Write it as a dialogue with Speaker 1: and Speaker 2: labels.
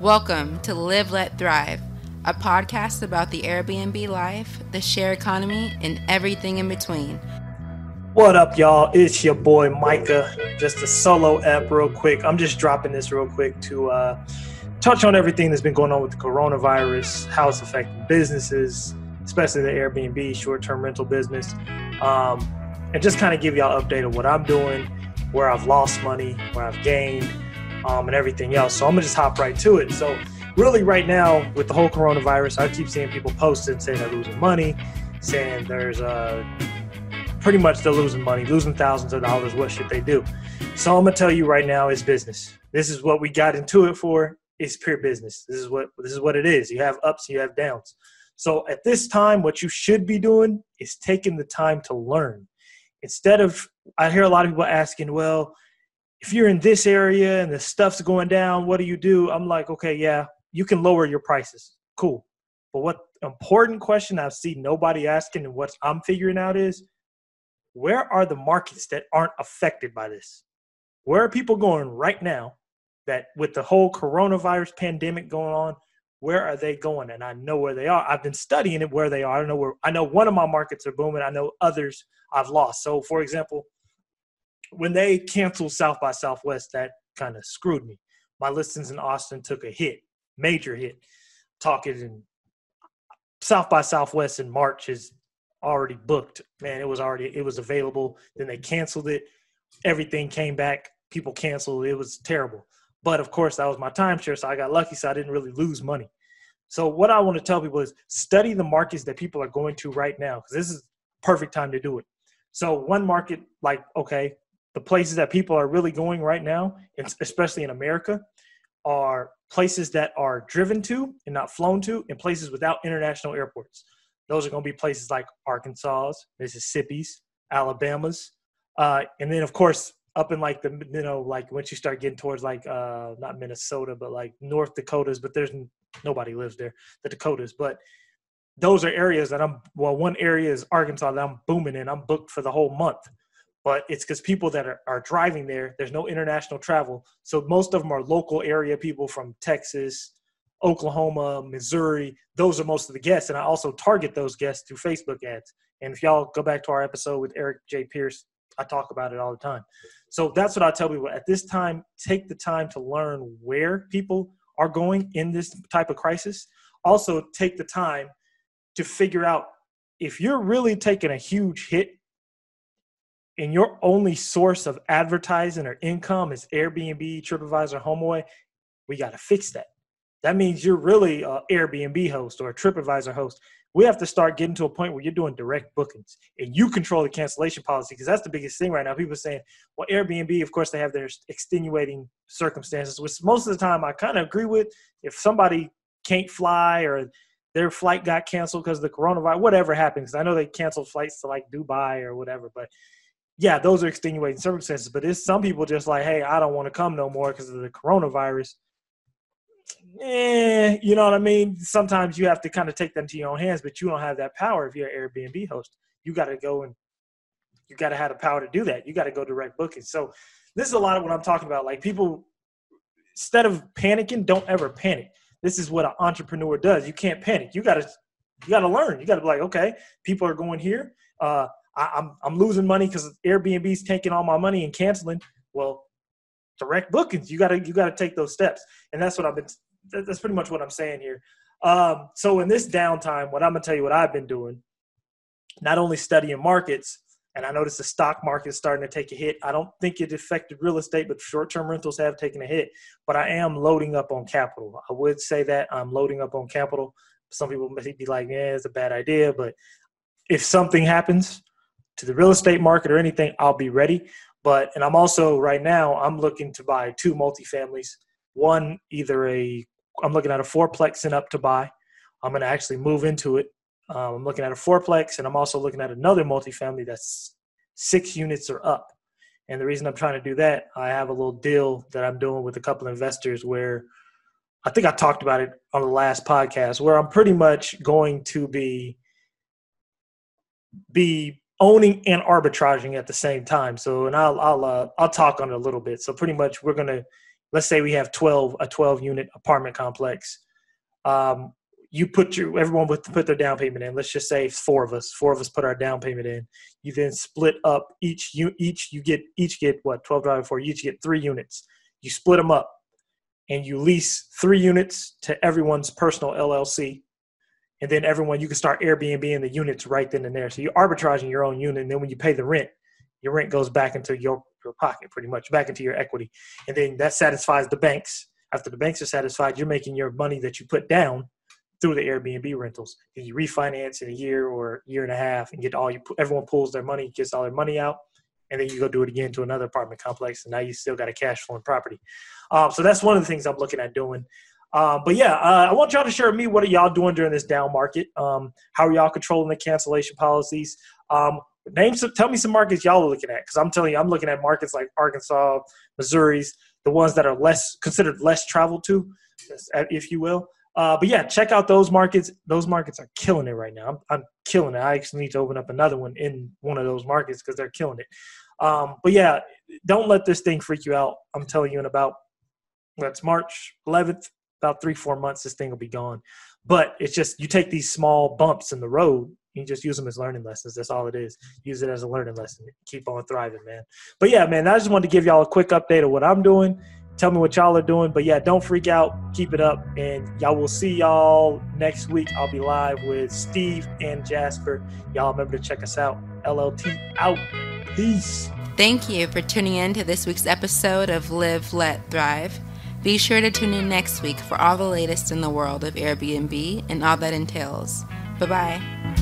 Speaker 1: Welcome to Live Let Thrive, a podcast about the Airbnb life, the share economy, and everything in between.
Speaker 2: What up, y'all? It's your boy Micah. Just a solo app, real quick. I'm just dropping this real quick to uh, touch on everything that's been going on with the coronavirus, how it's affecting businesses, especially the Airbnb short term rental business, um, and just kind of give y'all an update of what I'm doing, where I've lost money, where I've gained um, and everything else. So I'm gonna just hop right to it. So really, right now with the whole coronavirus, I keep seeing people posting saying they're losing money, saying there's uh, pretty much they're losing money, losing thousands of dollars. What should they do? So I'm gonna tell you right now, it's business. This is what we got into it for. It's pure business. This is what this is what it is. You have ups, you have downs. So at this time, what you should be doing is taking the time to learn. Instead of, I hear a lot of people asking, well, if you're in this area and the stuff's going down, what do you do? I'm like, okay, yeah, you can lower your prices. Cool. But what important question I see nobody asking and what I'm figuring out is where are the markets that aren't affected by this? Where are people going right now that with the whole coronavirus pandemic going on, where are they going? And I know where they are. I've been studying it where they are. I know where I know one of my markets are booming. I know others I've lost. So for example, when they canceled South by Southwest, that kind of screwed me. My listings in Austin took a hit, major hit. Talking in South by Southwest in March is already booked. Man, it was already it was available. Then they canceled it. Everything came back. People canceled. It was terrible. But of course, that was my timeshare, so I got lucky. So I didn't really lose money. So what I want to tell people is study the markets that people are going to right now because this is perfect time to do it. So one market, like okay, the places that people are really going right now, especially in America, are places that are driven to and not flown to, and places without international airports. Those are going to be places like Arkansas, Mississippi's, Alabama's, uh, and then of course up in like the you know like once you start getting towards like uh, not Minnesota but like North Dakotas, but there's nobody lives there, the Dakotas, but those are areas that I'm well. One area is Arkansas that I'm booming in. I'm booked for the whole month but it's because people that are, are driving there, there's no international travel. So most of them are local area people from Texas, Oklahoma, Missouri. Those are most of the guests. And I also target those guests through Facebook ads. And if y'all go back to our episode with Eric J. Pierce, I talk about it all the time. So that's what I tell people at this time, take the time to learn where people are going in this type of crisis. Also, take the time to figure out if you're really taking a huge hit and your only source of advertising or income is Airbnb, TripAdvisor, HomeAway, we got to fix that. That means you're really a Airbnb host or a TripAdvisor host. We have to start getting to a point where you're doing direct bookings and you control the cancellation policy because that's the biggest thing right now. People saying, well, Airbnb, of course, they have their extenuating circumstances, which most of the time I kind of agree with. If somebody can't fly or their flight got canceled because of the coronavirus, whatever happens. I know they canceled flights to like Dubai or whatever, but yeah, those are extenuating circumstances. But it's some people just like, hey, I don't want to come no more because of the coronavirus. Eh, you know what I mean? Sometimes you have to kind of take them to your own hands, but you don't have that power if you're an Airbnb host. You got to go and you got to have the power to do that. You got to go direct booking. So this is a lot of what I'm talking about. Like people, instead of panicking, don't ever panic. This is what an entrepreneur does. You can't panic. You got to you got to learn. You got to be like, okay, people are going here. Uh, I, am I'm, I'm losing money because Airbnb's taking all my money and canceling. Well, direct bookings, you gotta you gotta take those steps, and that's what I've been. That's pretty much what I'm saying here. Um, so in this downtime, what I'm gonna tell you what I've been doing, not only studying markets, and I noticed the stock market is starting to take a hit. I don't think it affected real estate, but short-term rentals have taken a hit. But I am loading up on capital. I would say that I'm loading up on capital. Some people may be like, "Yeah, it's a bad idea," but if something happens, to the real estate market or anything, I'll be ready. But and I'm also right now I'm looking to buy two multifamilies. One either a I'm looking at a fourplex and up to buy. I'm going to actually move into it. Um, I'm looking at a fourplex and I'm also looking at another multifamily that's six units or up. And the reason I'm trying to do that, I have a little deal that I'm doing with a couple investors where I think I talked about it on the last podcast, where I'm pretty much going to be be owning and arbitraging at the same time. So, and I'll I'll uh, I'll talk on it a little bit. So, pretty much, we're gonna let's say we have 12 a 12 unit apartment complex. Um, you put your everyone would put their down payment in. Let's just say four of us. Four of us put our down payment in. You then split up each you each you get each get what 12 divided 4 you each get three units. You split them up and you lease three units to everyone's personal llc and then everyone you can start airbnb in the units right then and there. So you're arbitraging your own unit and then when you pay the rent your rent goes back into your, your pocket pretty much back into your equity. And then that satisfies the banks. After the banks are satisfied you're making your money that you put down through the airbnb rentals. And you refinance in a year or year and a half and get all you everyone pulls their money gets all their money out and then you go do it again to another apartment complex and now you still got a cash flowing property. Um, so that's one of the things i'm looking at doing um, but yeah, uh, I want y'all to share with me what are y'all doing during this down market. Um, how are y'all controlling the cancellation policies? Um, name some, tell me some markets y'all are looking at because I'm telling you, I'm looking at markets like Arkansas, Missouri's, the ones that are less considered less traveled to, if you will. Uh, but yeah, check out those markets. Those markets are killing it right now. I'm, I'm killing it. I actually need to open up another one in one of those markets because they're killing it. Um, but yeah, don't let this thing freak you out. I'm telling you in about that's March 11th, about three four months, this thing will be gone. But it's just you take these small bumps in the road you just use them as learning lessons. That's all it is. Use it as a learning lesson. Keep on thriving, man. But yeah, man, I just wanted to give y'all a quick update of what I'm doing. Tell me what y'all are doing. But yeah, don't freak out. Keep it up. And y'all will see y'all next week. I'll be live with Steve and Jasper. Y'all remember to check us out. LLT out. Peace.
Speaker 1: Thank you for tuning in to this week's episode of Live, Let, Thrive. Be sure to tune in next week for all the latest in the world of Airbnb and all that entails. Bye bye.